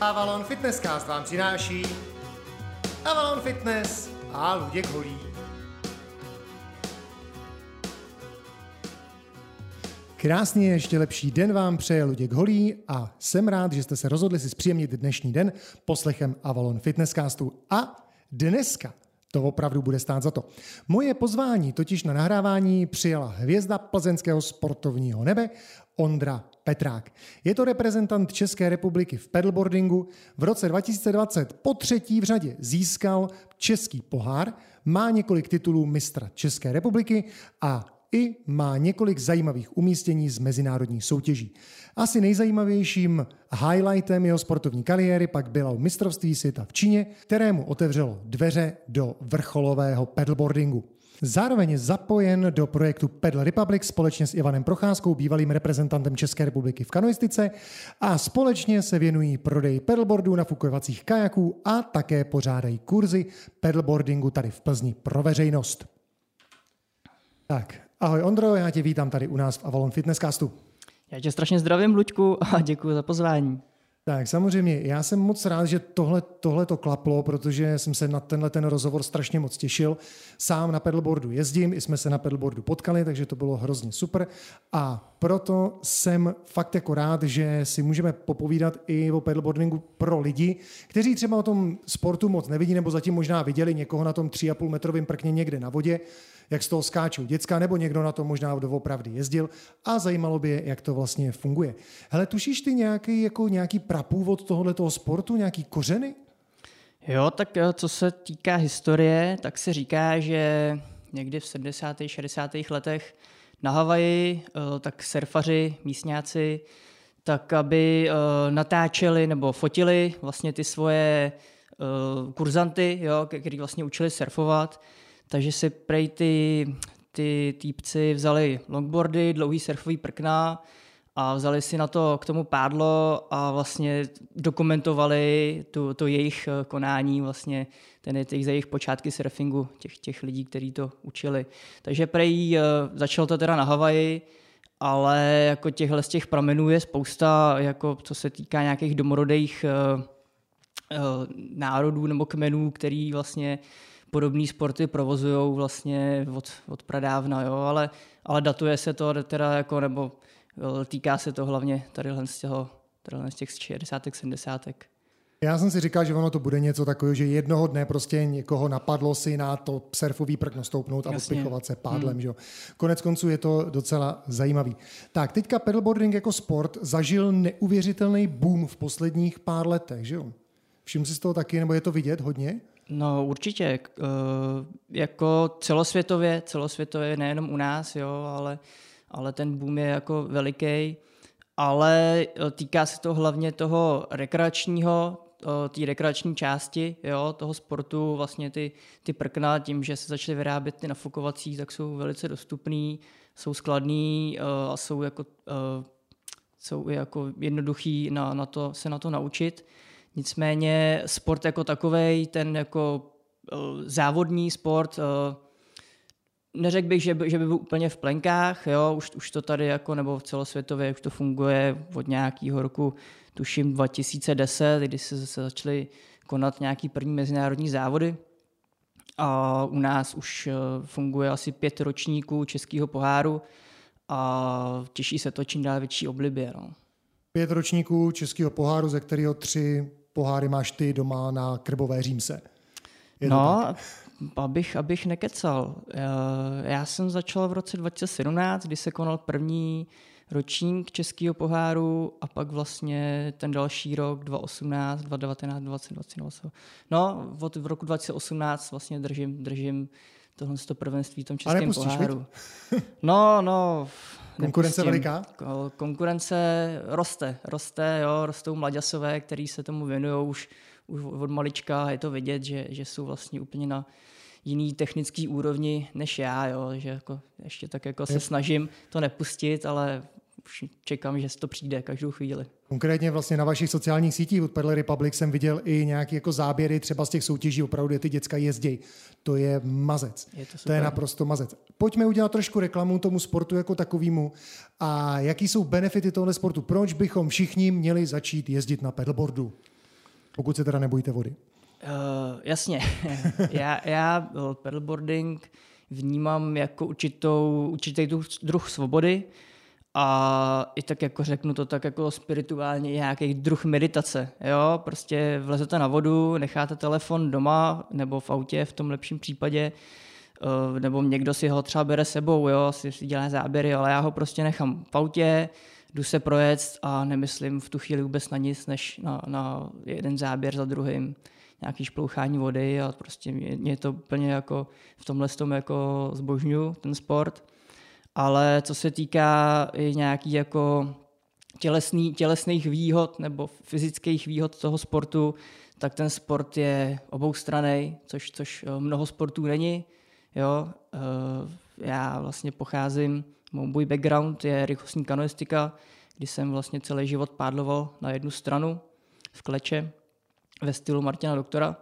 Avalon Fitnesscast vám přináší Avalon Fitness a Luděk Holý. Krásný ještě lepší den vám přeje Luděk Holý a jsem rád, že jste se rozhodli si zpříjemnit dnešní den poslechem Avalon Fitnesscastu. A dneska to opravdu bude stát za to. Moje pozvání totiž na nahrávání přijala hvězda plzeňského sportovního nebe Ondra Petrák. Je to reprezentant České republiky v pedalboardingu. V roce 2020 po třetí v řadě získal český pohár, má několik titulů mistra České republiky a i má několik zajímavých umístění z mezinárodních soutěží. Asi nejzajímavějším highlightem jeho sportovní kariéry pak bylo mistrovství světa v Číně, kterému otevřelo dveře do vrcholového pedalboardingu. Zároveň je zapojen do projektu Pedal Republic společně s Ivanem Procházkou, bývalým reprezentantem České republiky v kanoistice a společně se věnují prodeji pedalboardů, nafukujovacích kajaků a také pořádají kurzy pedalboardingu tady v Plzni pro veřejnost. Tak, ahoj Ondro, já tě vítám tady u nás v Avalon Fitnesscastu. Já tě strašně zdravím, Luďku, a děkuji za pozvání. Tak samozřejmě, já jsem moc rád, že tohle, tohle to klaplo, protože jsem se na tenhle ten rozhovor strašně moc těšil. Sám na pedalboardu jezdím, i jsme se na pedalboardu potkali, takže to bylo hrozně super. A proto jsem fakt jako rád, že si můžeme popovídat i o pedalboardingu pro lidi, kteří třeba o tom sportu moc nevidí, nebo zatím možná viděli někoho na tom 3,5 metrovém prkně někde na vodě, jak z toho skáčou děcka, nebo někdo na to možná doopravdy jezdil a zajímalo by je, jak to vlastně funguje. Hele, tušíš ty nějaký, jako nějaký prapůvod tohoto sportu, nějaký kořeny? Jo, tak eh, co se týká historie, tak se říká, že někdy v 70. 60. letech na Havaji, eh, tak surfaři, místňáci, tak aby eh, natáčeli nebo fotili vlastně ty svoje kurzanty, jo, který vlastně učili surfovat, takže si prej ty, ty týpci vzali longboardy, dlouhý surfový prkna a vzali si na to k tomu pádlo a vlastně dokumentovali tu, to jejich eh, konání, vlastně ten těch, za jejich počátky surfingu, těch, těch lidí, kteří to učili. Takže prej eh, začalo to teda na Havaji, ale jako těchhle z těch pramenů je spousta, jako co se týká nějakých domorodých uh, národů nebo kmenů, který vlastně podobné sporty provozují vlastně od, od pradávna, jo, ale, ale datuje se to teda jako, nebo týká se to hlavně tady z, těho, tady z těch 60. 70. Já jsem si říkal, že ono to bude něco takového, že jednoho dne prostě někoho napadlo si na to surfový prkno stoupnout a odpichovat se pádlem. Hmm. Že? Konec konců je to docela zajímavý. Tak, teďka pedalboarding jako sport zažil neuvěřitelný boom v posledních pár letech. Že jo? Všim si z toho taky, nebo je to vidět hodně? No určitě, eh, jako celosvětově, celosvětově nejenom u nás, jo, ale, ale ten boom je jako veliký, ale eh, týká se to hlavně toho rekreačního, eh, té rekreační části jo, toho sportu, vlastně ty, ty prkna, tím, že se začaly vyrábět ty nafukovací, tak jsou velice dostupný, jsou skladný a jsou jako, jsou jako jednoduchý na, na to, se na to naučit. Nicméně sport jako takový, ten jako uh, závodní sport, uh, neřekl bych, že by, že by byl úplně v plenkách, jo, už, už to tady jako, nebo v celosvětově už to funguje od nějakého roku, tuším 2010, kdy se zase začaly konat nějaký první mezinárodní závody. A u nás už eh, funguje asi pět ročníků českého poháru a těší se to čím dál větší oblibě. No. Pět ročníků českého poháru, ze kterého tři poháry máš ty doma na Krbové Římse. Je no, abych, abych nekecal. Eh, já jsem začal v roce 2017, kdy se konal první ročník Českého poháru a pak vlastně ten další rok 2018, 2019, 2020. No, od v roku 2018 vlastně držím, držím tohle prvenství v tom českém poháru. no, no, Konkurence veliká? Konkurence roste, roste, jo, rostou mladěsové, který se tomu věnují už, už od malička, je to vidět, že, že jsou vlastně úplně na jiný technický úrovni než já, jo, že jako ještě tak jako se snažím to nepustit, ale už čekám, že to přijde každou chvíli. Konkrétně vlastně na vašich sociálních sítích od Pedal Republic jsem viděl i nějaké jako záběry třeba z těch soutěží, opravdu kde ty děcka jezdí. To je mazec. Je to, to je naprosto mazec. Pojďme udělat trošku reklamu tomu sportu jako takovému. A jaký jsou benefity tohle sportu? Proč bychom všichni měli začít jezdit na pedalboardu? Pokud se teda nebojíte vody. Uh, jasně. já, já paddleboarding vnímám jako určitou, určitý druh svobody a i tak jako řeknu to tak jako spirituálně nějaký druh meditace. Jo? Prostě vlezete na vodu, necháte telefon doma nebo v autě v tom lepším případě, uh, nebo někdo si ho třeba bere sebou, jo? si, si dělá záběry, ale já ho prostě nechám v autě, jdu se projet a nemyslím v tu chvíli vůbec na nic, než na, na jeden záběr za druhým nějaký šplouchání vody a prostě mě, mě to úplně jako v tomhle tom jako zbožňu ten sport. Ale co se týká i nějaký jako tělesný, tělesných výhod nebo fyzických výhod toho sportu, tak ten sport je oboustranný, což, což eh, mnoho sportů není. Jo? Eh, já vlastně pocházím, můj background je rychlostní kanoistika, kdy jsem vlastně celý život pádloval na jednu stranu v kleče ve stylu Martina Doktora.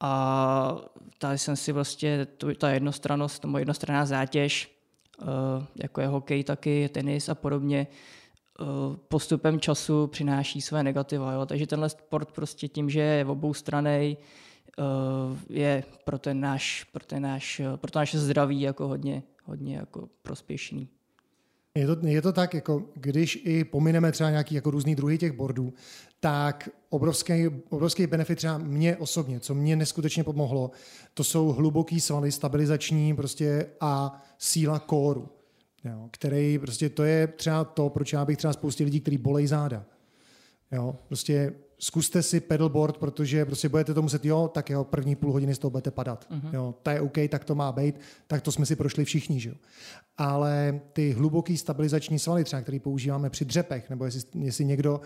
A tady jsem si vlastně, ta jednostrannost, ta jednostranná zátěž, jako je hokej, taky tenis a podobně, uh, postupem času přináší své negativa. Jo? Takže tenhle sport prostě tím, že je v obou stranej, uh, je pro ten náš, pro ten náš, pro to naše zdraví jako hodně, hodně jako prospěšný. Je to, je to tak, jako když i pomineme třeba nějaký jako různý druhy těch bordů, tak obrovský, obrovský benefit třeba mě osobně, co mě neskutečně pomohlo, to jsou hluboký svaly, stabilizační prostě a síla kóru, jo, který prostě to je třeba to, proč já bych třeba spoustě lidí, kteří bolej záda. Jo, prostě zkuste si pedalboard, protože prostě budete to muset, jo, tak jo, první půl hodiny z toho budete padat. Uh-huh. Jo, to je OK, tak to má být, tak to jsme si prošli všichni, že jo. Ale ty hluboký stabilizační svaly, třeba, který používáme při dřepech, nebo jestli, jestli někdo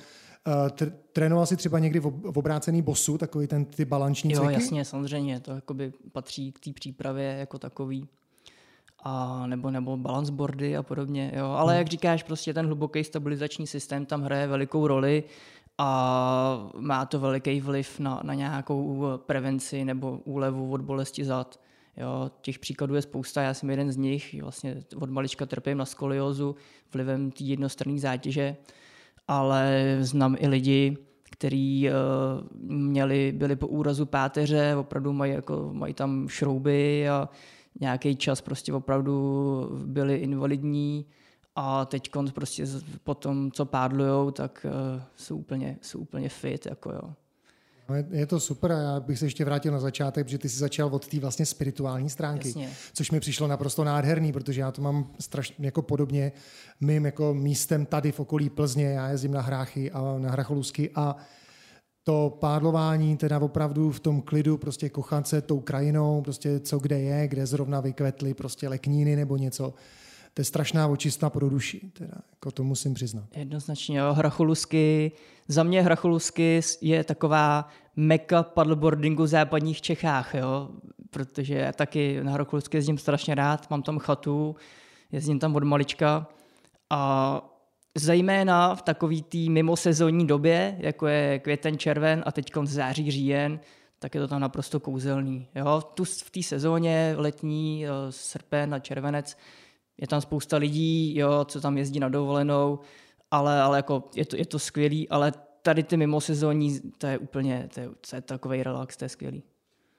uh, trénoval si třeba někdy v, v obrácený bosu, takový ten ty balanční jo, cviky? Jo, jasně, samozřejmě, to jakoby patří k té přípravě jako takový a nebo, nebo balance boardy a podobně. Jo. Ale hmm. jak říkáš, prostě ten hluboký stabilizační systém tam hraje velikou roli a má to veliký vliv na, na nějakou prevenci nebo úlevu od bolesti zad. Jo, těch příkladů je spousta, já jsem jeden z nich, vlastně od malička trpím na skoliózu vlivem té jednostranné zátěže, ale znám i lidi, kteří uh, měli, byli po úrazu páteře, opravdu mají, jako, mají tam šrouby a nějaký čas prostě opravdu byli invalidní, a teď prostě po tom, co pádlujou, tak uh, jsou, úplně, jsou úplně fit. Jako jo. No, je to super a já bych se ještě vrátil na začátek, protože ty jsi začal od té vlastně spirituální stránky, Jasně. což mi přišlo naprosto nádherný, protože já to mám strašně jako podobně mým jako místem tady v okolí Plzně, já jezdím na Hráchy a na Hracholusky a to pádlování teda opravdu v tom klidu, prostě kochat se tou krajinou, prostě co kde je, kde zrovna vykvetly prostě lekníny nebo něco, to je strašná očista pro duši, teda, jako to musím přiznat. Jednoznačně, jo, Hracholusky, za mě Hracholusky je taková meka paddleboardingu v západních Čechách, jo, protože já taky na Hracholusky jezdím strašně rád, mám tam chatu, jezdím tam od malička a zejména v takový té mimosezónní době, jako je květen, červen a teď září, říjen, tak je to tam naprosto kouzelný. Jo? Tu v té sezóně letní, srpen a červenec, je tam spousta lidí, jo, co tam jezdí na dovolenou, ale, ale jako je, to, je to skvělý, ale tady ty mimo sezóní, to je úplně, to je, to je takový relax, to je skvělý.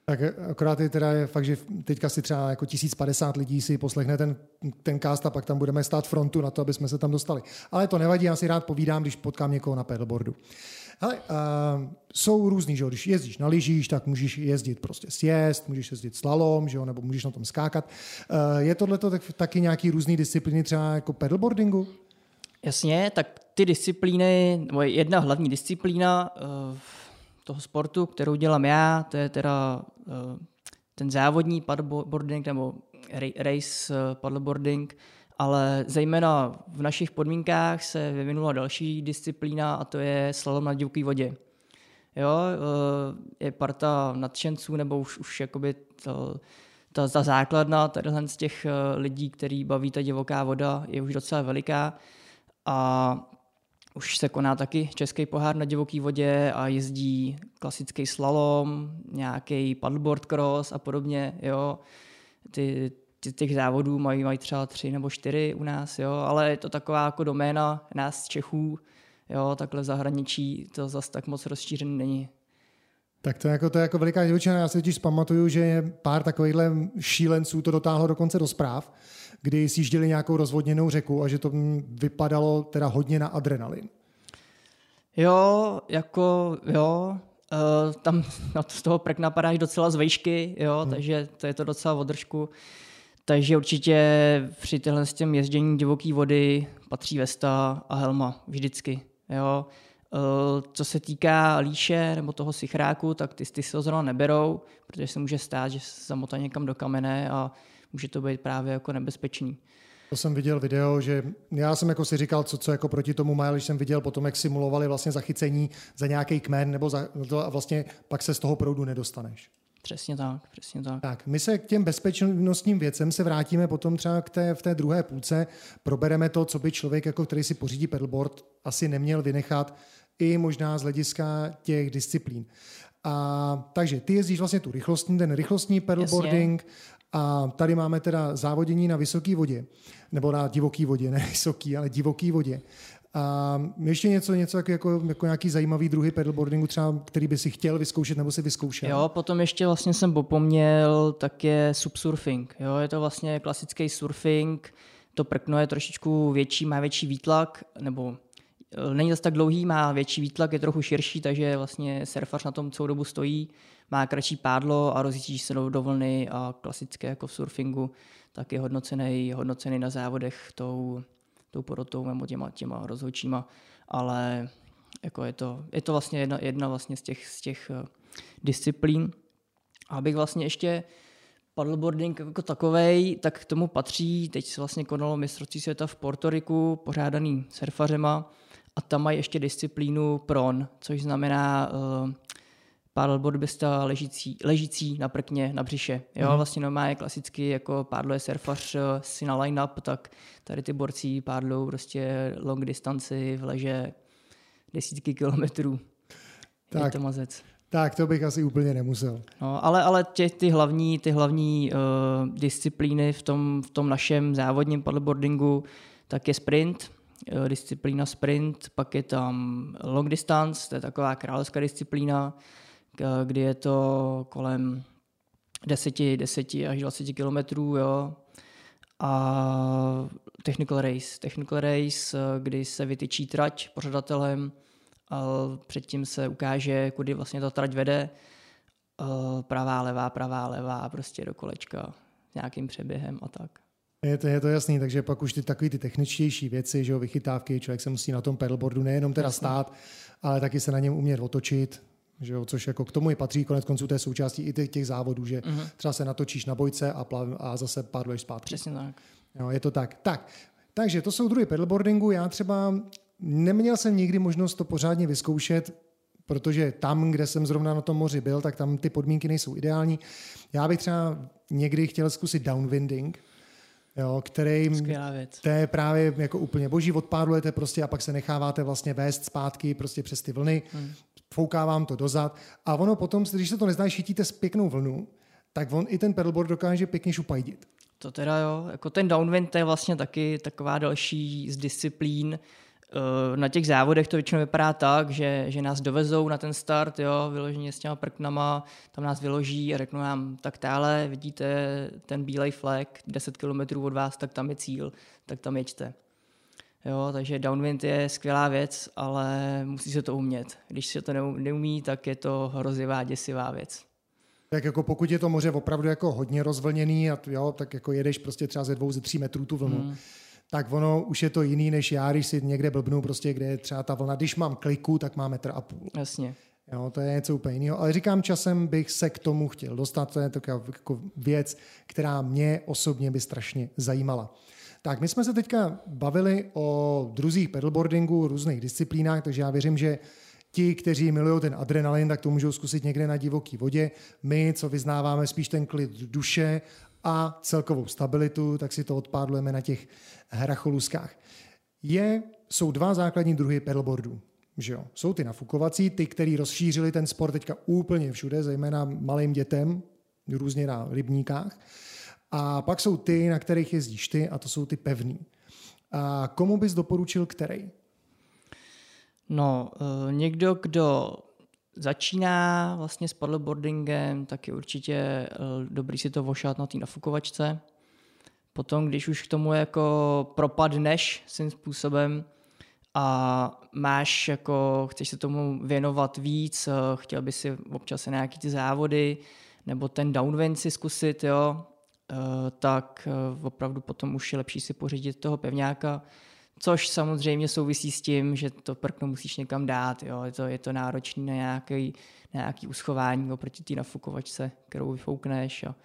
Tak akorát je teda je fakt, že teďka si třeba jako 1050 lidí si poslechne ten, ten cast a pak tam budeme stát frontu na to, aby jsme se tam dostali. Ale to nevadí, já si rád povídám, když potkám někoho na pedalboardu. Ale uh, jsou různý, že když jezdíš na lyžích, tak můžeš jezdit prostě sjezd, můžeš jezdit slalom, že jo, nebo můžeš na tom skákat. Uh, je tohle tak, taky nějaký různý disciplíny třeba jako pedalboardingu? Jasně, tak ty disciplíny, nebo jedna hlavní disciplína uh, toho sportu, kterou dělám já, to je teda uh, ten závodní paddleboarding nebo race paddleboarding, ale zejména v našich podmínkách se vyvinula další disciplína a to je slalom na divoké vodě. Jo, eh, je parta nadšenců nebo už, už jakoby to, ta, ta základna tadyhle z těch eh, lidí, který baví ta divoká voda, je už docela veliká a už se koná taky český pohár na divoké vodě a jezdí klasický slalom, nějaký paddleboard cross a podobně. Jo. Ty, těch závodů mají, mají třeba tři nebo čtyři u nás, jo, ale je to taková jako doména nás Čechů, jo, takhle v zahraničí to zase tak moc rozšířený není. Tak to je jako, to je jako veliká divočina. Já si totiž pamatuju, že pár takovýchhle šílenců to dotáhlo dokonce do zpráv, kdy sjížděli nějakou rozvodněnou řeku a že to vypadalo teda hodně na adrenalin. Jo, jako jo, uh, tam no, z toho prek napadáš docela z vejšky, jo, hmm. takže to je to docela održku. Takže určitě při s těm ježdění divoké vody patří vesta a helma vždycky. Jo. Uh, co se týká líše nebo toho sichráku, tak ty, ty se ho zrovna neberou, protože se může stát, že se zamotá někam do kamene a může to být právě jako nebezpečný. To jsem viděl video, že já jsem jako si říkal, co, co jako proti tomu má, když jsem viděl potom, jak simulovali vlastně zachycení za nějaký kmen, nebo za, a vlastně pak se z toho proudu nedostaneš. Přesně tak, přesně tak. Tak, my se k těm bezpečnostním věcem se vrátíme potom třeba k té, v té druhé půlce. Probereme to, co by člověk, jako který si pořídí pedalboard, asi neměl vynechat, i možná z hlediska těch disciplín. A, takže ty jezdíš vlastně tu rychlostní, ten rychlostní pedalboarding, Jasně. A tady máme teda závodění na vysoké vodě, nebo na divoké vodě, ne vysoký, ale divoké vodě. A ještě něco, něco jako, jako, jako nějaký zajímavý druhy pedalboardingu, třeba, který by si chtěl vyzkoušet nebo si vyzkoušel? Jo, potom ještě vlastně jsem popomněl, tak je subsurfing. Jo, je to vlastně klasický surfing, to prkno je trošičku větší, má větší výtlak, nebo e, není zase tak dlouhý, má větší výtlak, je trochu širší, takže vlastně surfař na tom celou dobu stojí má kratší pádlo a rozjíždí se do vlny a klasické jako v surfingu, tak je hodnocený, hodnocený na závodech tou, tou porotou nebo těma, těma rozhodčíma, ale jako je, to, je to vlastně jedna, jedna vlastně z těch, z těch uh, disciplín. A abych vlastně ještě paddleboarding jako takovej, tak k tomu patří, teď se vlastně konalo mistrovství světa v Portoriku, pořádaný surfařema, a tam mají ještě disciplínu pron, což znamená uh, paddleboardista ležící, ležící na prkně, na břiše. Jo, mm. vlastně normálně klasicky jako pádluje surfař eh, si na line-up, tak tady ty borci pádlou prostě long distanci v leže desítky kilometrů. Tak. Je to mazec. Tak, to bych asi úplně nemusel. No, ale, ale tě, ty hlavní, ty hlavní uh, disciplíny v tom, v tom našem závodním paddleboardingu, tak je sprint, uh, disciplína sprint, pak je tam long distance, to je taková královská disciplína, kdy je to kolem 10, 10 až 20 kilometrů, jo. A technical race. Technical race, kdy se vytyčí trať pořadatelem, a předtím se ukáže, kudy vlastně ta trať vede, pravá, levá, pravá, levá, prostě do kolečka nějakým přeběhem a tak. Je to, je to jasný, takže pak už ty takové ty techničtější věci, že jo, vychytávky, člověk se musí na tom pedalboardu nejenom teda stát, ale taky se na něm umět otočit, že jo, což jako k tomu i patří, konec konců to je součástí i těch, těch závodů, že uh-huh. třeba se natočíš na bojce a, plav, a zase pádluješ zpátky. Přesně tak. Jo, je to tak. Tak, takže to jsou druhy pedalboardingu. Já třeba neměl jsem nikdy možnost to pořádně vyzkoušet, protože tam, kde jsem zrovna na tom moři byl, tak tam ty podmínky nejsou ideální. Já bych třeba někdy chtěl zkusit downwinding, jo, který to je právě jako úplně boží, odpádlujete prostě a pak se necháváte vlastně vést zpátky prostě přes ty vlny. Hmm fouká vám to dozad a ono potom, když se to nezná, chytíte s pěknou vlnu, tak on i ten pedalboard dokáže pěkně šupajdit. To teda jo, jako ten downwind to je vlastně taky taková další z disciplín. Eh, na těch závodech to většinou vypadá tak, že, že nás dovezou na ten start, jo, vyloženě s těma prknama, tam nás vyloží a řeknou nám, tak tále, vidíte ten bílej flag 10 km od vás, tak tam je cíl, tak tam jeďte. Jo, takže downwind je skvělá věc, ale musí se to umět. Když se to neumí, tak je to hrozivá, děsivá věc. Tak jako pokud je to moře opravdu jako hodně rozvlněný, a jo, tak jako jedeš prostě třeba ze dvou, ze tří metrů tu vlnu, hmm. tak ono už je to jiný než já, když si někde blbnu, prostě, kde je třeba ta vlna. Když mám kliku, tak má metr a půl. Jasně. Jo, to je něco úplně jiného. Ale říkám, časem bych se k tomu chtěl dostat. To je taková jako věc, která mě osobně by strašně zajímala. Tak my jsme se teďka bavili o druzích pedalboardingu, různých disciplínách, takže já věřím, že ti, kteří milují ten adrenalin, tak to můžou zkusit někde na divoké vodě. My, co vyznáváme spíš ten klid duše a celkovou stabilitu, tak si to odpádlujeme na těch hracholuskách. Je, jsou dva základní druhy pedalboardů. Že jo? Jsou ty nafukovací, ty, který rozšířili ten sport teďka úplně všude, zejména malým dětem, různě na rybníkách. A pak jsou ty, na kterých jezdíš ty, a to jsou ty pevný. A komu bys doporučil který? No, uh, někdo, kdo začíná vlastně s paddleboardingem, tak je určitě eh, dobrý si to vošat na té nafukovačce. Potom, když už k tomu jako propadneš svým způsobem a máš jako, chceš se tomu věnovat víc, eh, chtěl by si občas nějaký ty závody, nebo ten downwind si zkusit, jo, tak opravdu potom už je lepší si pořídit toho pevňáka, Což samozřejmě souvisí s tím, že to prkno musíš někam dát. Jo. Je, to, je to náročné na nějaký, na nějaký uschování oproti té nafukovačce, kterou vyfoukneš a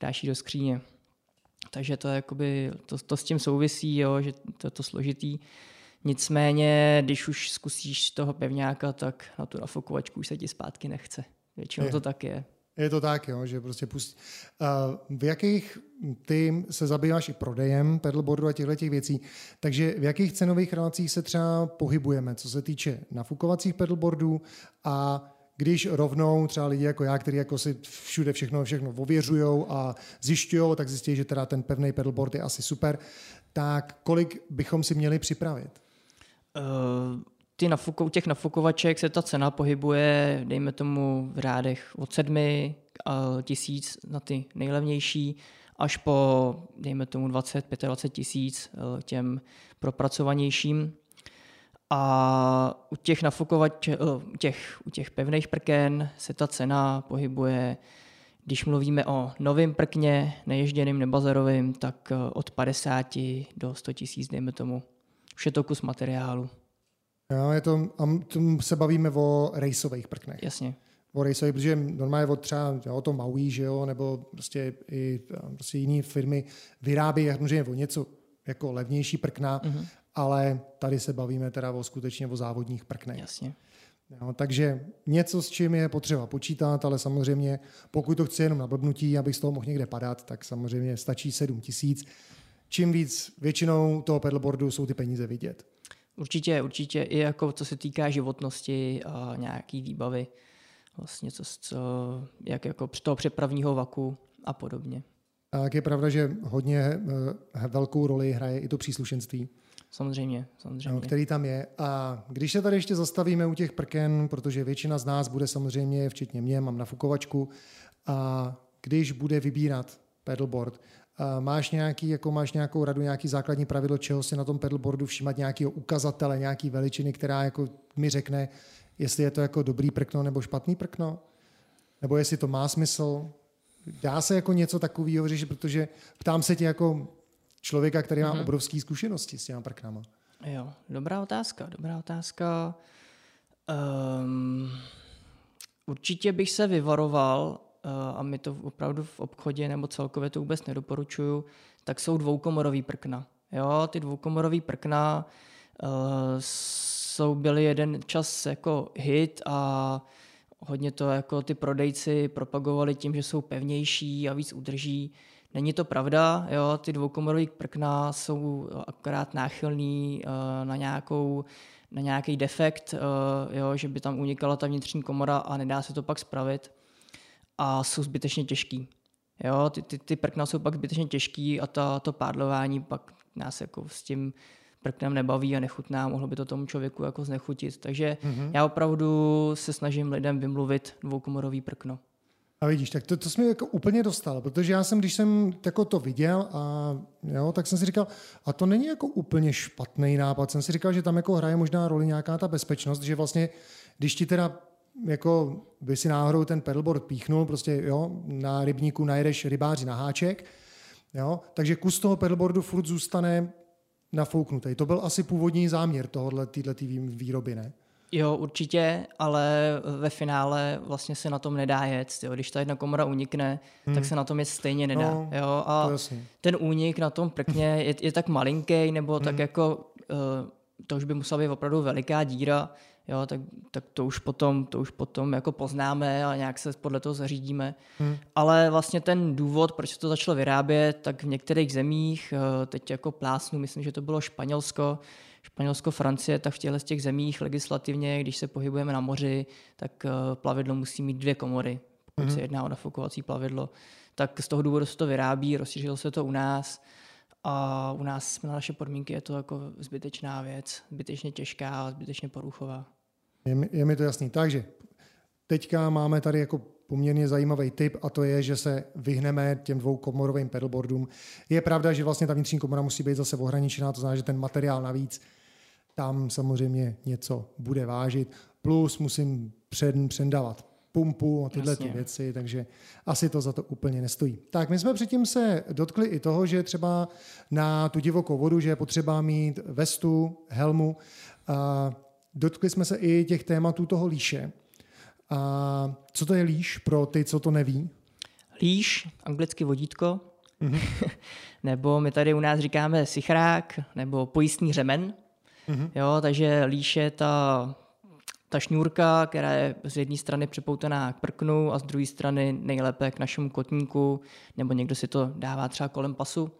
dáš ji do skříně. Takže to, jakoby, to, to s tím souvisí, jo, že to je to složitý. Nicméně, když už zkusíš toho pevňáka, tak na tu nafukovačku už se ti zpátky nechce. Většinou je. to tak je. Je to tak, jo, že prostě pustí. V jakých ty se zabýváš i prodejem pedalboardu a těchto těch věcí, takže v jakých cenových relacích se třeba pohybujeme, co se týče nafukovacích pedalboardů a když rovnou třeba lidi jako já, kteří jako si všude všechno, všechno ověřují a zjišťují, tak zjistí, že teda ten pevný pedalboard je asi super, tak kolik bychom si měli připravit? Uh, ty nafukou, těch nafukovaček se ta cena pohybuje, dejme tomu v rádech od sedmi tisíc na ty nejlevnější, až po, dejme tomu 20-25 tisíc eh, těm propracovanějším. A u těch nafukovač, eh, u těch, u těch pevných prken se ta cena pohybuje, když mluvíme o novém prkně, neježděným, nebazarovým, tak eh, od 50 do 100 tisíc, dejme tomu. Už je to kus materiálu. Jo, je to, a se bavíme o rejsových prknech. Jasně. O rejsových, protože normálně o třeba o to Maui, že jo, nebo prostě i prostě jiné firmy vyrábí samozřejmě o něco jako levnější prkna, mm-hmm. ale tady se bavíme teda o skutečně o závodních prknech. Jasně. Jo, takže něco, s čím je potřeba počítat, ale samozřejmě pokud to chci jenom na blbnutí, abych z toho mohl někde padat, tak samozřejmě stačí 7 tisíc. Čím víc většinou toho pedalboardu jsou ty peníze vidět. Určitě, určitě i jako co se týká životnosti a nějaký výbavy, vlastně co, co jak jako toho přepravního vaku a podobně. A jak je pravda, že hodně eh, velkou roli hraje i to příslušenství. Samozřejmě, samozřejmě. Který tam je. A když se tady ještě zastavíme u těch prken, protože většina z nás bude samozřejmě, včetně mě, mám nafukovačku, a když bude vybírat pedalboard, Máš, nějaký, jako máš nějakou radu, nějaký základní pravidlo, čeho si na tom pedalboardu všímat, nějakého ukazatele, nějaký veličiny, která jako mi řekne, jestli je to jako dobrý prkno nebo špatný prkno? Nebo jestli to má smysl? Dá se jako něco takového řešit, protože ptám se tě jako člověka, který má mm-hmm. obrovské zkušenosti s těma prknama. Jo, dobrá otázka, dobrá otázka. Um, určitě bych se vyvaroval a my to opravdu v obchodě nebo celkově to vůbec nedoporučuju, tak jsou dvoukomorový prkna. Jo, ty dvoukomorový prkna uh, jsou byly jeden čas jako hit a hodně to jako ty prodejci propagovali tím, že jsou pevnější a víc udrží. Není to pravda, jo, ty dvoukomorové prkna jsou akorát náchylný uh, na nějakou na nějaký defekt, uh, jo, že by tam unikala ta vnitřní komora a nedá se to pak spravit a jsou zbytečně těžký. Jo, ty, ty, ty prkna jsou pak zbytečně těžký a ta, to pádlování pak nás jako s tím prknem nebaví a nechutná, mohlo by to tomu člověku jako znechutit. Takže mm-hmm. já opravdu se snažím lidem vymluvit dvoukomorový prkno. A vidíš, tak to, to jsi mi jako úplně dostal, protože já jsem, když jsem jako to viděl, a, jo, tak jsem si říkal, a to není jako úplně špatný nápad. Jsem si říkal, že tam jako hraje možná roli nějaká ta bezpečnost, že vlastně, když ti teda jako by si náhodou ten pedalboard píchnul, prostě jo, na rybníku najedeš rybáři na háček, jo, takže kus toho pedalboardu furt zůstane nafouknutý. To byl asi původní záměr tohohle, této výroby, ne? Jo, určitě, ale ve finále vlastně se na tom nedá jet. Jo. Když ta jedna komora unikne, hmm. tak se na tom jet stejně nedá. No, jo. A ten únik na tom prkně je, je tak malinký, nebo hmm. tak jako uh, to už by musela být opravdu veliká díra, jo, tak, tak to už potom, to už potom jako poznáme a nějak se podle toho zařídíme. Hmm. Ale vlastně ten důvod, proč se to začalo vyrábět, tak v některých zemích, eh, teď jako plásnu, myslím, že to bylo Španělsko, Španělsko, Francie, tak v těchto z těch zemích legislativně, když se pohybujeme na moři, tak eh, plavidlo musí mít dvě komory, pokud hmm. se jedná o nafukovací plavidlo. Tak z toho důvodu se to vyrábí, rozšířilo se to u nás a u nás na naše podmínky je to jako zbytečná věc, zbytečně těžká a zbytečně poruchová. Je mi, je mi to jasný. Takže teďka máme tady jako poměrně zajímavý tip a to je, že se vyhneme těm dvou komorovým pedalboardům. Je pravda, že vlastně ta vnitřní komora musí být zase ohraničená, to znamená, že ten materiál navíc tam samozřejmě něco bude vážit. Plus musím před, předávat pumpu a tyhle ty věci, takže asi to za to úplně nestojí. Tak my jsme předtím se dotkli i toho, že třeba na tu divokou vodu, že je potřeba mít vestu, helmu. A dotkli jsme se i těch tématů toho líše. A co to je líš pro ty, co to neví? Líš, anglicky vodítko, mm-hmm. nebo my tady u nás říkáme sichrák, nebo pojistný řemen. Mm-hmm. Jo, takže líš je ta, ta šňůrka, která je z jedné strany připoutaná k prknu a z druhé strany nejlépe k našemu kotníku, nebo někdo si to dává třeba kolem pasu.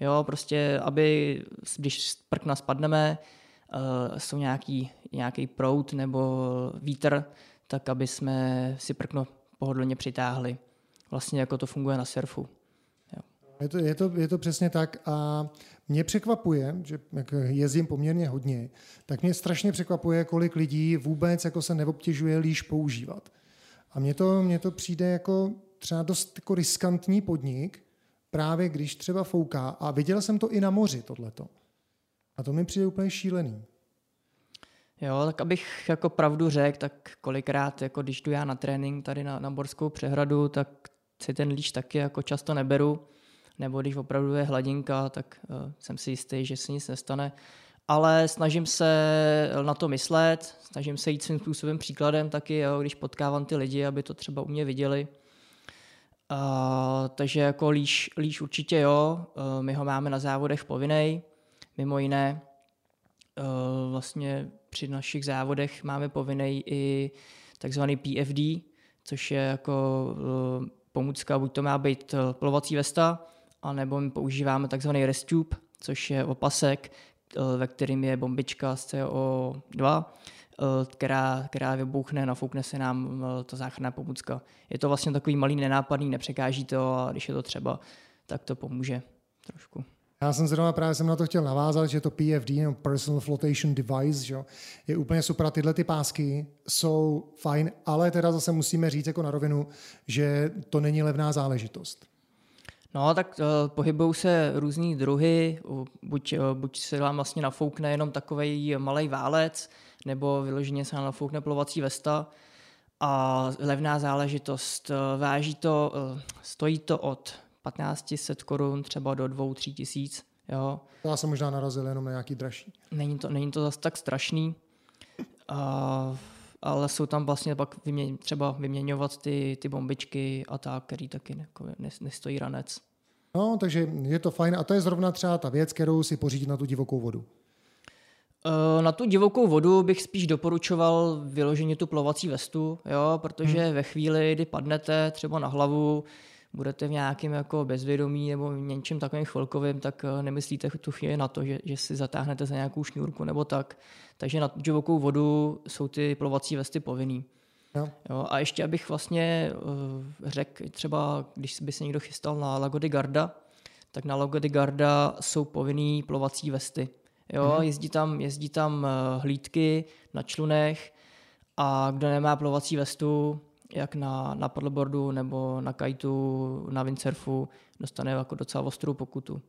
Jo, prostě, aby když z prkna spadneme, uh, jsou nějaký, nějaký prout nebo vítr, tak aby jsme si prkno pohodlně přitáhli. Vlastně jako to funguje na surfu. Jo. Je, to, je, to, je to přesně tak a mě překvapuje, že jak jezdím poměrně hodně, tak mě strašně překvapuje, kolik lidí vůbec jako se neobtěžuje líš používat. A mně to, mně to přijde jako třeba dost jako riskantní podnik, právě když třeba fouká. A viděl jsem to i na moři, tohleto. A to mi přijde úplně šílený. Jo, tak abych jako pravdu řekl, tak kolikrát, jako když jdu já na trénink tady na, na Borskou přehradu, tak si ten líš taky jako často neberu, nebo když opravdu je hladinka, tak uh, jsem si jistý, že se nic nestane. Ale snažím se na to myslet, snažím se jít svým způsobem příkladem taky, jo, když potkávám ty lidi, aby to třeba u mě viděli. Uh, takže jako líš, líš určitě jo, uh, my ho máme na závodech povinnej, mimo jiné. Uh, vlastně při našich závodech máme povinný i takzvaný PFD, což je jako uh, pomůcka, buď to má být plovací vesta, anebo my používáme takzvaný restube, což je opasek, uh, ve kterým je bombička z CO2, která, která vybuchne, nafoukne se nám ta záchranná pomůcka. Je to vlastně takový malý nenápadný, nepřekáží to a když je to třeba, tak to pomůže trošku. Já jsem zrovna právě jsem na to chtěl navázat, že to PFD, nebo Personal Flotation Device, že, je úplně super. Tyhle ty pásky jsou fajn, ale teda zase musíme říct jako na rovinu, že to není levná záležitost. No, tak uh, pohybují se různý druhy, buď, uh, buď se vám vlastně nafoukne jenom takový malý válec, nebo vyloženě se nám nafoukne plovací vesta. A levná záležitost, uh, váží to, uh, stojí to od 1500 korun třeba do 2-3 tisíc. Jo. Já jsem možná narazil jenom na nějaký dražší. Není to, není to zase tak strašný, a, ale jsou tam vlastně pak vyměň, třeba vyměňovat ty, ty bombičky a tak, který taky ne, jako nestojí ranec. No, takže je to fajn a to je zrovna třeba ta věc, kterou si pořídit na tu divokou vodu. E, na tu divokou vodu bych spíš doporučoval vyloženě tu plovací vestu, jo, protože hmm. ve chvíli, kdy padnete třeba na hlavu, budete v nějakém jako bezvědomí nebo v něčem takovým chvilkovým, tak eh, nemyslíte tu chvíli na to, že, že si zatáhnete za nějakou šňůrku nebo tak. Takže na divokou vodu jsou ty plovací vesty povinný. Jo. Jo, a ještě abych vlastně uh, řekl, třeba když by se někdo chystal na Lago de Garda, tak na Lago de Garda jsou povinný plovací vesty. Jo, mm. jezdí tam, jezdí tam uh, hlídky na člunech a kdo nemá plovací vestu, jak na, na paddleboardu nebo na kajtu, na windsurfu, dostane jako docela ostrou pokutu.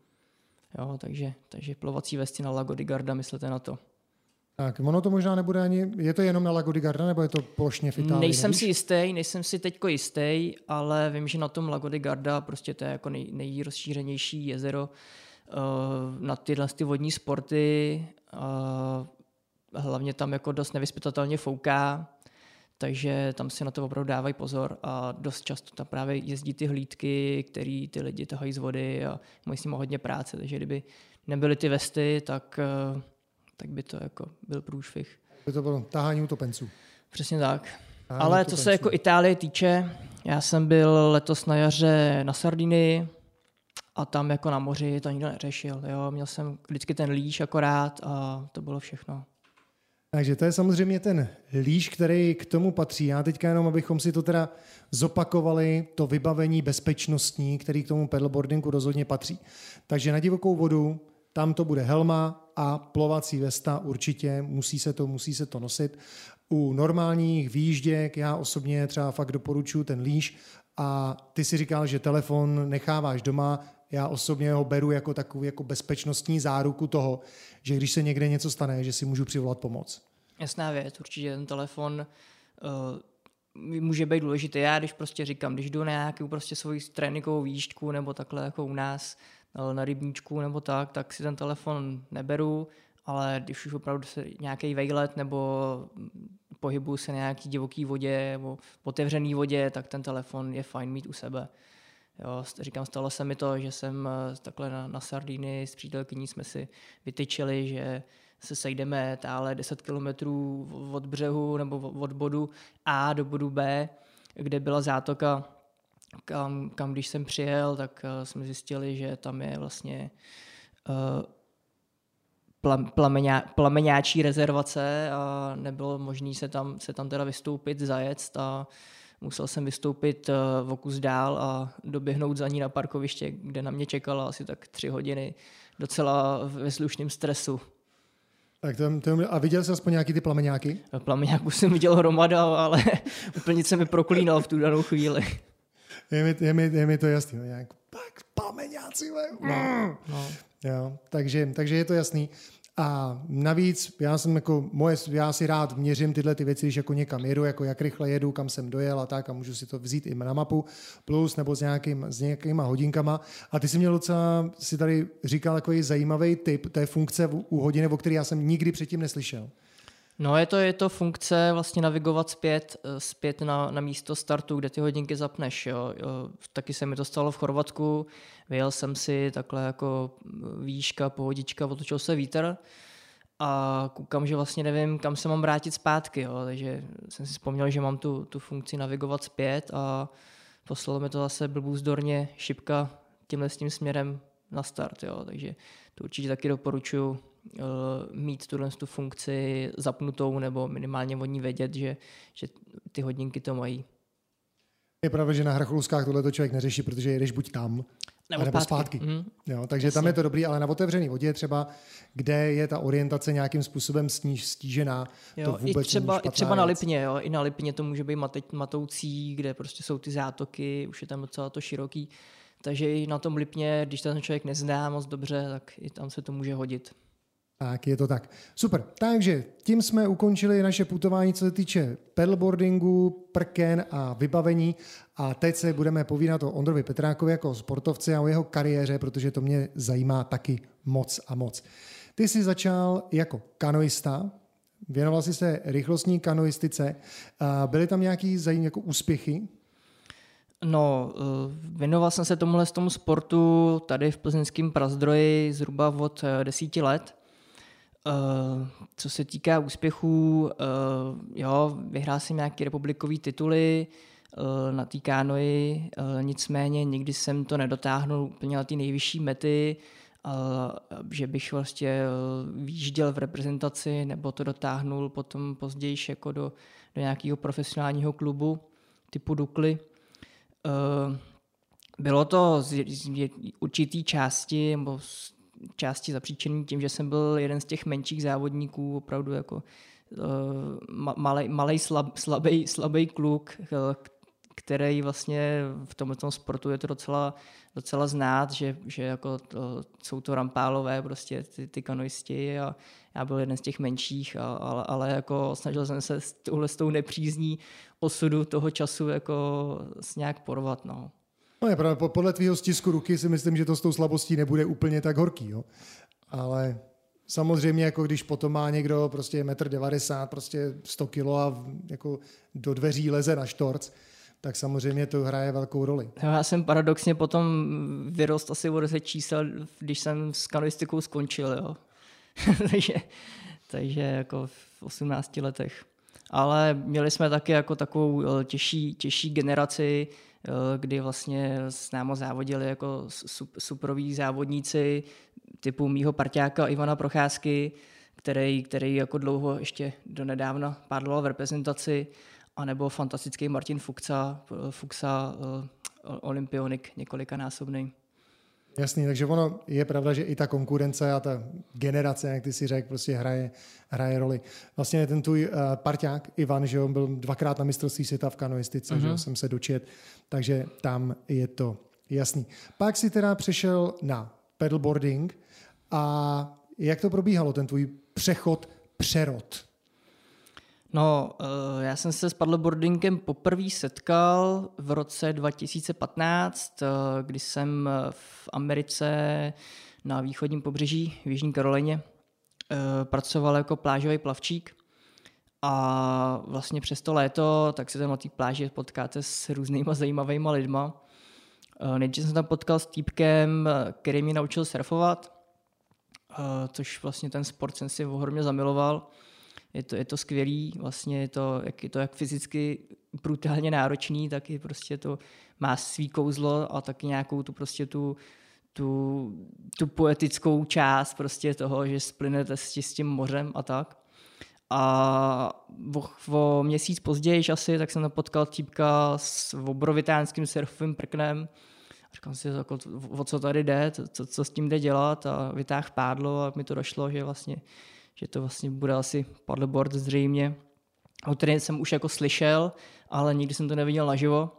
Jo, takže, takže plovací vesty na Lago di Garda, myslete na to. Tak, ono to možná nebude ani, je to jenom na Lago di Garda, nebo je to plošně v Itálii? Nejsem nevíš? si jistý, nejsem si teďko jistý, ale vím, že na tom Lago di Garda prostě to je jako nej, nejrozšířenější jezero uh, na tyhle ty vodní sporty. Uh, hlavně tam jako dost nevyspytatelně fouká, takže tam si na to opravdu dávají pozor a dost často tam právě jezdí ty hlídky, který ty lidi tahají z vody a mají s nimi hodně práce, takže kdyby nebyly ty vesty, tak, eh, tak by to jako byl průšvih. By to bylo tahání utopenců. Přesně tak. Tahání Ale utopenců. co se jako Itálie týče, já jsem byl letos na jaře na Sardinii a tam jako na moři to nikdo neřešil. Jo? Měl jsem vždycky ten líš akorát a to bylo všechno. Takže to je samozřejmě ten líš, který k tomu patří. Já teďka jenom, abychom si to teda zopakovali, to vybavení bezpečnostní, který k tomu pedalboardingu rozhodně patří. Takže na divokou vodu, tam to bude helma, a plovací vesta určitě, musí se to, musí se to nosit. U normálních výjížděk já osobně třeba fakt doporučuji ten líš a ty si říkal, že telefon necháváš doma, já osobně ho beru jako takový jako bezpečnostní záruku toho, že když se někde něco stane, že si můžu přivolat pomoc. Jasná věc, určitě ten telefon uh, může být důležitý. Já když prostě říkám, když jdu na nějakou prostě svoji tréninkovou výšku nebo takhle jako u nás na rybníčku nebo tak, tak si ten telefon neberu, ale když už opravdu se nějaký vejlet nebo pohybu se na nějaký divoký vodě nebo otevřený vodě, tak ten telefon je fajn mít u sebe. Jo, říkám, stalo se mi to, že jsem eh, takhle na, na Sardiny s přítelkyní jsme si vytyčili, že se sejdeme tále 10 kilometrů od břehu nebo od bodu A do bodu B, kde byla zátoka, kam, kam když jsem přijel, tak uh, jsme zjistili, že tam je vlastně uh, plameňá, plameňáčí rezervace a nebylo možné se tam, se tam teda vystoupit, zajet a musel jsem vystoupit uh, o kus dál a doběhnout za ní na parkoviště, kde na mě čekala asi tak tři hodiny, docela ve slušném stresu. Tak to, to, a viděl jsi aspoň nějaký ty plameňáky? Plameňáků jsem viděl hromada, ale úplně se mi proklínal v tu danou chvíli. Je mi, je mi, je mi to jasný. No, nějak, tak plameňáci, no, no. Jo, takže, takže je to jasný. A navíc já jsem jako moje, já si rád měřím tyhle ty věci, když jako někam jedu, jako jak rychle jedu, kam jsem dojel a tak a můžu si to vzít i na mapu plus nebo s, nějakým, s nějakýma hodinkama. A ty jsi měl docela, si tady říkal takový zajímavý typ té funkce u hodiny, o který já jsem nikdy předtím neslyšel. No je to, je to funkce vlastně navigovat zpět, eh, zpět na, na místo startu, kde ty hodinky zapneš. Jo. Jo, taky se mi to stalo v Chorvatsku, vyjel jsem si takhle jako výška, pohodička, otočil se vítr a koukám, že vlastně nevím, kam se mám vrátit zpátky, jo. takže jsem si vzpomněl, že mám tu, tu funkci navigovat zpět a poslalo mi to zase blbůzdorně šipka tímhle s tím směrem na start, jo. takže to určitě taky doporučuji mít tuhle tu funkci zapnutou nebo minimálně od ní vědět, že, že ty hodinky to mají. Je pravda, že na Hracholskách tohle to člověk neřeší, protože jedeš buď tam, nebo, nebo zpátky. zpátky. Mm. Jo, takže Jasně. tam je to dobrý, ale na otevřený vodě třeba, kde je ta orientace nějakým způsobem sníž, stížená, jo, to vůbec i třeba, i třeba na Lipně, jo, i na Lipně to může být matoucí, kde prostě jsou ty zátoky, už je tam docela to široký, takže i na tom Lipně, když ten člověk nezná moc dobře, tak i tam se to může hodit. Tak je to tak. Super. Takže tím jsme ukončili naše putování, co se týče pedalboardingu, prken a vybavení. A teď se budeme povídat o Ondrovi Petrákovi jako sportovci a o jeho kariéře, protože to mě zajímá taky moc a moc. Ty jsi začal jako kanoista, věnoval jsi se rychlostní kanoistice. Byly tam nějaký zajímavé jako úspěchy? No, eh, věnoval jsem se tomuhle tomu sportu tady v plzeňském Prazdroji zhruba od eh, desíti let. Uh, co se týká úspěchů, uh, jo, vyhrál jsem nějaké republikové tituly uh, na té kánoji, uh, nicméně nikdy jsem to nedotáhnul úplně na ty nejvyšší mety, uh, že bych vlastně uh, výjížděl v reprezentaci nebo to dotáhnul potom později jako do, do nějakého profesionálního klubu typu Dukly. Uh, bylo to z, z určitý části, nebo z části zapříčený tím, že jsem byl jeden z těch menších závodníků, opravdu jako uh, malej, malej slab, slabý, slabý kluk, eh, který vlastně v tomto sportu je to docela, docela znát, že, že jako to, jsou to rampálové prostě ty, ty kanoisti a já byl jeden z těch menších, a, ale, ale jako snažil jsem se s touhle s tou nepřízní osudu toho času jako s nějak porvat. No. No je pravda, podle tvýho stisku ruky si myslím, že to s tou slabostí nebude úplně tak horký, jo. Ale samozřejmě, jako když potom má někdo prostě 1,90 m, prostě 100 kg a jako do dveří leze na štorc, tak samozřejmě to hraje velkou roli. Já jsem paradoxně potom vyrost asi o 10 čísel, když jsem s kanoistikou skončil, jo. takže, takže jako v 18 letech. Ale měli jsme taky jako takovou eh, těžší, těžší generaci, kdy vlastně s námi závodili jako suproví závodníci typu mýho parťáka Ivana Procházky, který, který jako dlouho ještě do nedávna pádloval v reprezentaci, anebo fantastický Martin Fuxa, Fuxa eh, olympionik několikanásobný. Jasný, takže ono je pravda, že i ta konkurence a ta generace, jak ty si řekl, prostě hraje, hraje roli. Vlastně ten tvůj uh, parťák Ivan, že on byl dvakrát na mistrovství světa v kanoistice, uh-huh. že mhm. jsem se dočet, takže tam je to jasný. Pak si teda přešel na pedalboarding a jak to probíhalo, ten tvůj přechod, přerod? No, eh, já jsem se s paddleboardingem poprvé setkal v roce 2015, eh, kdy jsem v Americe na východním pobřeží v Jižní Karolině eh, pracoval jako plážový plavčík a vlastně přes to léto tak se tam na té pláži potkáte s různýma zajímavými lidma. Nejdřív jsem tam potkal s týpkem, který mě naučil surfovat, což vlastně ten sport jsem si ohromně zamiloval je to, je to skvělý, vlastně je to, jak, je to jak fyzicky brutálně náročný, tak i prostě to má svý kouzlo a taky nějakou tu prostě tu, tu, tu poetickou část prostě toho, že splynete s, s tím mořem a tak. A o, o měsíc později asi, tak jsem potkal týpka s obrovitánským surfovým prknem. Říkám si, jako, o co tady jde, co, co s tím jde dělat a vytáhl pádlo a mi to došlo, že vlastně že to vlastně bude asi paddleboard zřejmě, o kterém jsem už jako slyšel, ale nikdy jsem to neviděl naživo.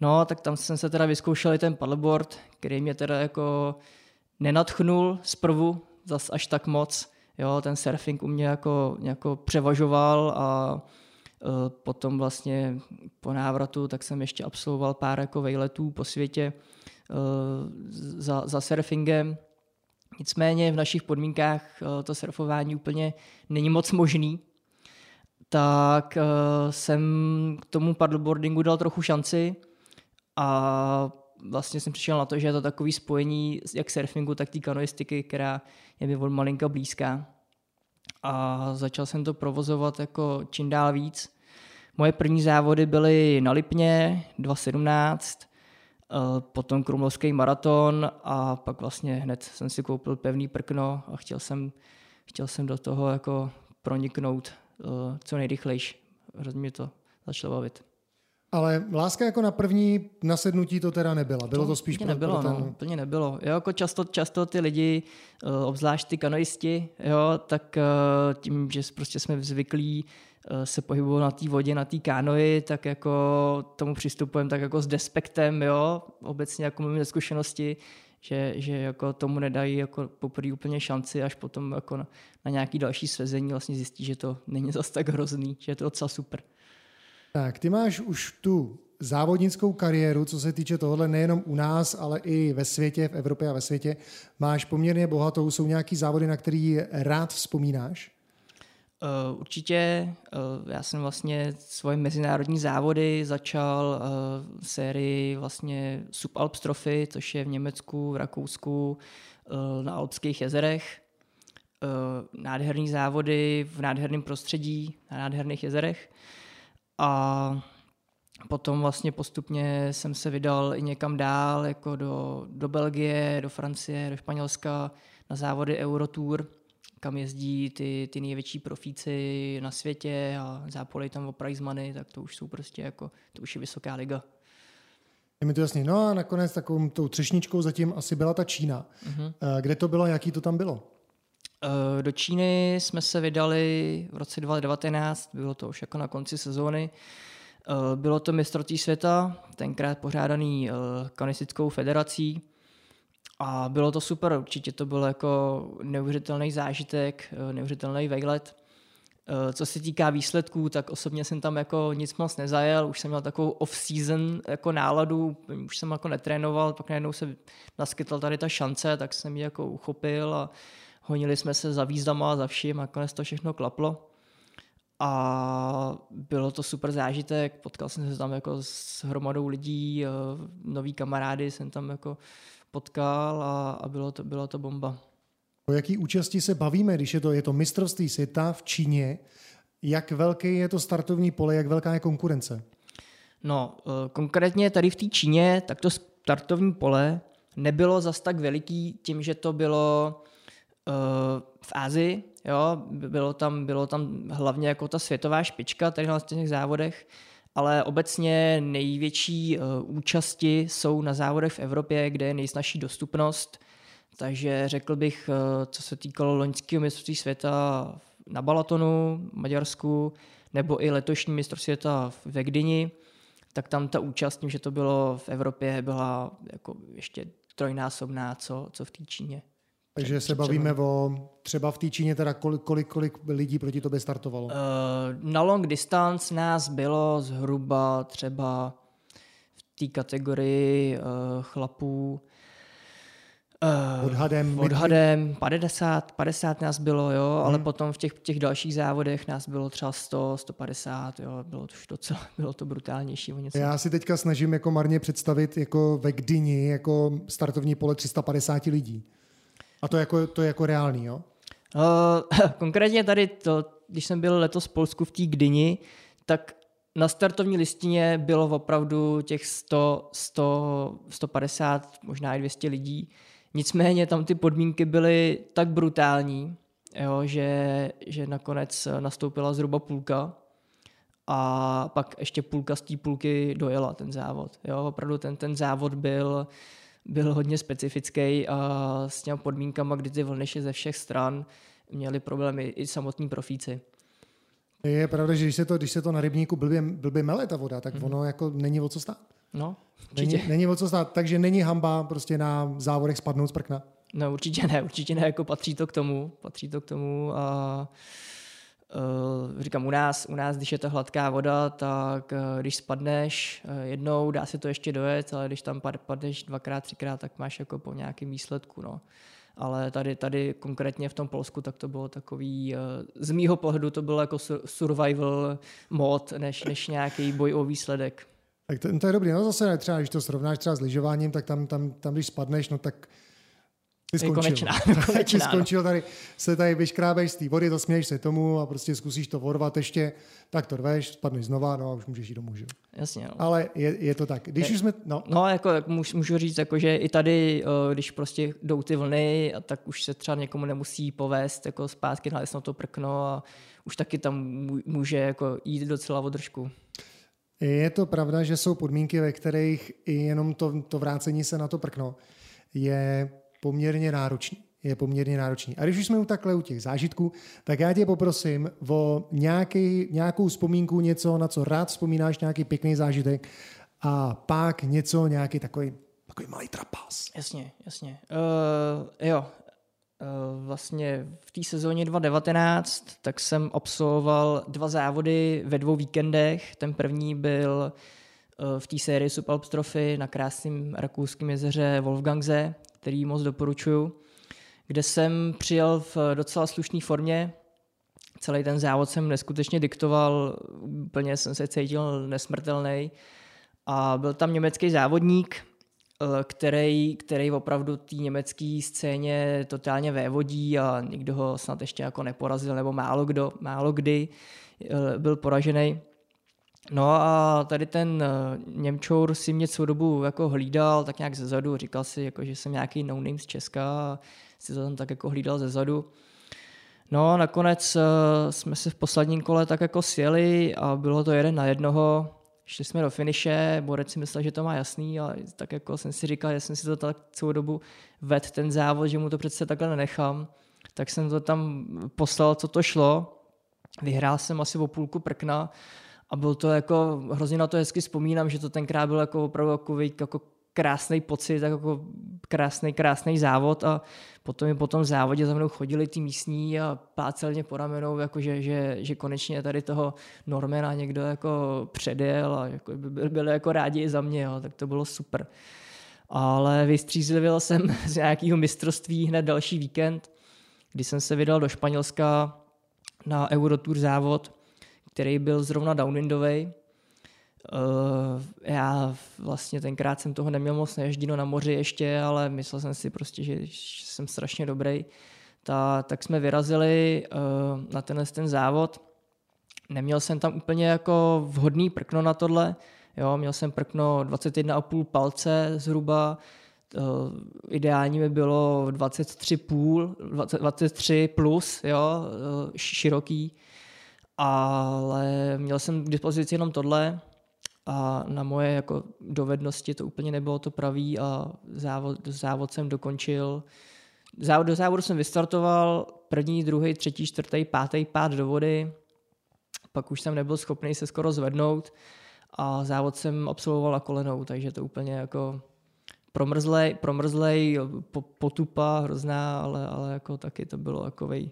No, tak tam jsem se teda vyzkoušel i ten paddleboard, který mě teda jako nenatchnul zprvu zas až tak moc. Jo, ten surfing u mě jako, jako převažoval a uh, potom vlastně po návratu tak jsem ještě absolvoval pár jako vejletů po světě uh, za, za surfingem Nicméně v našich podmínkách eh, to surfování úplně není moc možný, tak eh, jsem k tomu paddleboardingu dal trochu šanci a vlastně jsem přišel na to, že je to takový spojení jak surfingu, tak té kanoistiky, která je mi od malinka blízká. A začal jsem to provozovat jako čím dál víc. Moje první závody byly na Lipně 2017, Eh, potom krumlovský maraton a pak vlastně hned jsem si koupil pevný prkno a chtěl jsem, chtěl jsem do toho jako proniknout uh, co nejrychlejší. Hrozně mě to začalo bavit. Ale láska jako na první nasednutí to teda nebyla. Bylo to, to spíš pro, nebylo, pro ten... no, úplně nebylo. Jo, jako často, často ty lidi, uh, obzvlášť ty kanoisti, jo, tak tím, že prostě jsme zvyklí Eh, se pohybují na té vodě, na té kánoji, tak jako tomu přistupujeme tak jako s despektem, jo, obecně jako máme zkušenosti, že, že jako tomu nedají jako poprvé úplně šanci, až potom jako na, na nějaký další svezení vlastně zjistí, že to není zas tak hrozný, že je to docela super. Tak, ty máš už tu závodnickou kariéru, co se týče tohohle nejenom u nás, ale i ve světě, v Evropě a ve světě, máš poměrně bohatou. Jsou nějaký závody, na který rád vzpomínáš? Uh, určitě. Uh, já jsem vlastně svoje mezinárodní závody začal uh, sérii vlastně Subalps Trophy, což je v Německu, v Rakousku, na Alpských jezerech. Nádherný závody v nádherném prostředí, na nádherných jezerech. A potom vlastně postupně jsem se vydal i někam dál, jako do, do Belgie, do Francie, do Španělska, na závody Eurotour kam jezdí ty, ty největší profíci na světě a zápolej tam o prize money, tak to už jsou prostě jako, to už je vysoká liga. Je mi to jasný. No a nakonec takovou tou třešničkou zatím asi byla ta Čína. Uh-huh. Kde to bylo, jaký to tam bylo? Eh, do Číny jsme se vydali v roce 2019, bylo to už jako na konci sezóny. Eh, bylo to mistrovství světa, tenkrát pořádaný kanistickou federací. A bylo to super, určitě to byl jako neuvěřitelný zážitek, eh, neuvěřitelný vejlet. Eh, co se týká výsledků, tak osobně jsem tam jako nic moc nezajel, už jsem měl takovou off-season jako náladu, už jsem jako netrénoval, pak najednou se naskytla tady ta šance, tak jsem ji jako uchopil a honili jsme se za výzdama a za vším a konec to všechno klaplo. A bylo to super zážitek, potkal jsem se tam jako s hromadou lidí, eh, nový kamarády jsem tam jako potkal a, a bylo, to, byla to bomba. O jaký účasti se bavíme, když je to, je to mistrovství světa v Číně? Jak velký je to startovní pole, jak velká je konkurence? No, eh, konkrétně tady v té Číně, tak to startovní pole nebylo zas tak veliký tím, že to bylo uh, v Ázii, jo, bylo tam, bylo tam hlavně jako ta světová špička tady na těch závodech ale obecně největší uh, účasti jsou na závodech v Evropě, kde je nejsnažší dostupnost. Takže řekl bych, uh, co se týkalo loňského mistrovství světa na Balatonu, Maďarsku, nebo i letošní mistrovství světa v Gdyni, tak tam ta účast, že to bylo v Evropě, byla jako ještě trojnásobná, co, co v té Číně. Takže se bavíme o třeba v té Číně, teda kolik, kolik, kolik lidí proti tobě startovalo? Uh, na long distance nás bylo zhruba třeba v té kategorii uh, chlapů Uh, odhadem, odhadem 50, 50 nás bylo, jo, hmm. ale potom v těch, těch dalších závodech nás bylo třeba 100, 150, jo, bylo to už docela, bylo to brutálnější. O něco. Já si teďka snažím jako marně představit jako ve Gdyni jako startovní pole 350 lidí. A to, jako, to je jako reálný, jo? Uh, konkrétně tady to, když jsem byl letos v Polsku v té Gdyni, tak na startovní listině bylo opravdu těch 100, 100, 150, možná i 200 lidí. Nicméně tam ty podmínky byly tak brutální, jo, že, že nakonec nastoupila zhruba půlka a pak ještě půlka z té půlky dojela ten závod. Jo, opravdu ten, ten závod byl, byl hodně specifický a s těmi podmínkama, kdy ty vlny ze všech stran, měli problémy i samotní profíci. Je pravda, že když se to, když se to na rybníku blbě, blbě mele ta voda, tak mm. ono jako není o co stát. No, určitě. Není, není o co stát, takže není hamba prostě na závodech spadnout z prkna. No určitě ne, určitě ne, jako patří to k tomu, patří to k tomu a říkám u nás, u nás, když je to hladká voda, tak uh, když spadneš uh, jednou, dá se to ještě dojet, ale když tam padneš dvakrát, třikrát, tak máš jako po nějakém výsledku, no ale tady, tady konkrétně v tom Polsku tak to bylo takový, z mýho pohledu to bylo jako survival mod, než, než nějaký boj o výsledek. Tak to, to je dobrý, no zase třeba, když to srovnáš třeba s lyžováním, tak tam, tam, tam když spadneš, no tak ty skončil. Konečná, konečná, ty skončil tady, se tady vyškrábeš z té vody, to směješ se tomu a prostě zkusíš to vorvat ještě, tak to rveš, spadneš znova, no a už můžeš jít domů, že? Jasně, no. Ale je, je, to tak. Když je, už jsme, no. No, jako můžu říct, jako, že i tady, eh, když prostě jdou ty vlny, tak už se třeba někomu nemusí povést jako zpátky na to prkno a už taky tam může jako jít docela o držku. Je to pravda, že jsou podmínky, ve kterých i jenom to, to vrácení se na to prkno je poměrně náročný. Je poměrně náročný. A když už jsme u takhle u těch zážitků, tak já tě poprosím o nějaký, nějakou vzpomínku, něco, na co rád vzpomínáš, nějaký pěkný zážitek a pak něco, nějaký takový, takový malý trapas. Jasně, jasně. Uh, jo, uh, vlastně v té sezóně 2019 tak jsem absolvoval dva závody ve dvou víkendech. Ten první byl uh, v té sérii Supalp Trophy na krásném rakouském jezeře Wolfgangse, který moc doporučuju, kde jsem přijel v docela slušné formě. Celý ten závod jsem neskutečně diktoval, úplně jsem se cítil nesmrtelný. A byl tam německý závodník, eh, který, který opravdu té německé scéně totálně vévodí a nikdo ho snad ještě jako neporazil, nebo málo kdo, málo kdy eh, byl poražený. No a tady ten eh, Němčour si mě celou dobu jako hlídal tak nějak zezadu, říkal si, jako, že jsem nějaký no-name z Česka a si to tam tak jako hlídal zezadu. No a nakonec uh, jsme se v posledním kole tak jako sjeli a bylo to jeden na jednoho. Šli jsme do finiše, Borec si myslel, že to má jasný, ale tak jako jsem si říkal, že jsem si to tak celou dobu ved ten závod, že mu to přece takhle nenechám. Tak jsem to tam poslal, co to šlo. Vyhrál jsem asi o půlku prkna a byl to jako, hrozně na to hezky vzpomínám, že to tenkrát byl jako opravdu jako, jako krásný pocit, jako krásný, krásný závod. A potom mi po tom závodě za mnou chodili ty místní a plácelně po ramenou, jako že, že, že, konečně tady toho Normana někdo jako předjel a jako byli, byli jako rádi i za mě, jo, tak to bylo super. Ale vystřízlivil jsem z nějakého mistrovství hned další víkend, kdy jsem se vydal do Španělska na Eurotour závod, který byl zrovna downwindový. Uh, já vlastně tenkrát jsem toho neměl moc neježdíno na moři ještě, ale myslel jsem si prostě, že jsem strašně dobrý. Ta, tak jsme vyrazili uh, na tenhle ten závod. Neměl jsem tam úplně jako vhodný prkno na tohle. Jo, měl jsem prkno 21,5 palce zhruba, uh, ideální by bylo 23,5, 23 plus, jo, uh, široký ale měl jsem k dispozici jenom tohle a na moje jako dovednosti to úplně nebylo to pravý a závod, závod jsem dokončil. Závod, do závodu jsem vystartoval první, druhý, třetí, čtvrtý, pátý pád do vody, pak už jsem nebyl schopný se skoro zvednout a závod jsem absolvoval kolenou, takže to úplně jako promrzlej, promrzlej potupa hrozná, ale, ale jako taky to bylo takovej,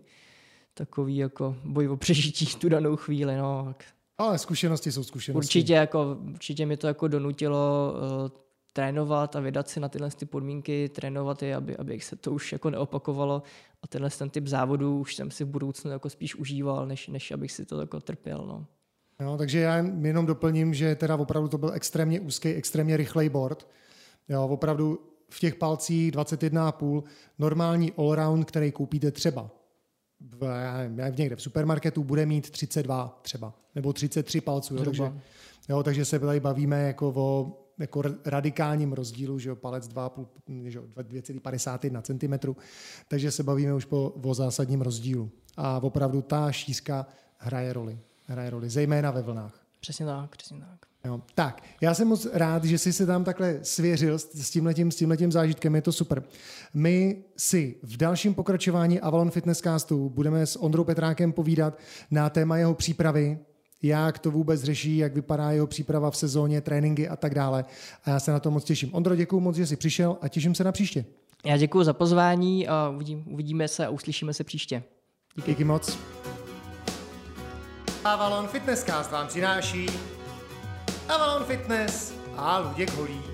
takový jako boj o přežití tu danou chvíli. No. Ale zkušenosti jsou zkušenosti. Určitě, jako, určitě mi to jako donutilo uh, trénovat a vydat si na tyhle ty podmínky, trénovat je, aby, aby se to už jako neopakovalo a tenhle ten typ závodů už jsem si v budoucnu jako spíš užíval, než, než abych si to jako trpěl. No. No, takže já jenom doplním, že teda opravdu to byl extrémně úzký, extrémně rychlej board. Jo, opravdu v těch palcích 21,5 normální allround, který koupíte třeba v, v někde v supermarketu, bude mít 32 třeba, nebo 33 palců. Jo, takže, jo, takže se tady bavíme jako o jako radikálním rozdílu, že jo, palec 2,51 cm, takže se bavíme už po, o zásadním rozdílu. A opravdu ta šířka hraje roli. Hraje roli, zejména ve vlnách. Přesně tak, přesně tak. Jo. Tak, já jsem moc rád, že jsi se tam takhle svěřil s tímhletím, s tímhletím zážitkem, je to super. My si v dalším pokračování Avalon Fitness Castu budeme s Ondrou Petrákem povídat na téma jeho přípravy, jak to vůbec řeší, jak vypadá jeho příprava v sezóně, tréninky a tak dále. A já se na to moc těším. Ondro, děkuji moc, že jsi přišel a těším se na příště. Já děkuji za pozvání a uvidím, uvidíme se a uslyšíme se příště. Díky, Díky moc. Avalon Fitnesscast vám přináší Avalon Fitness a Luděk Holí.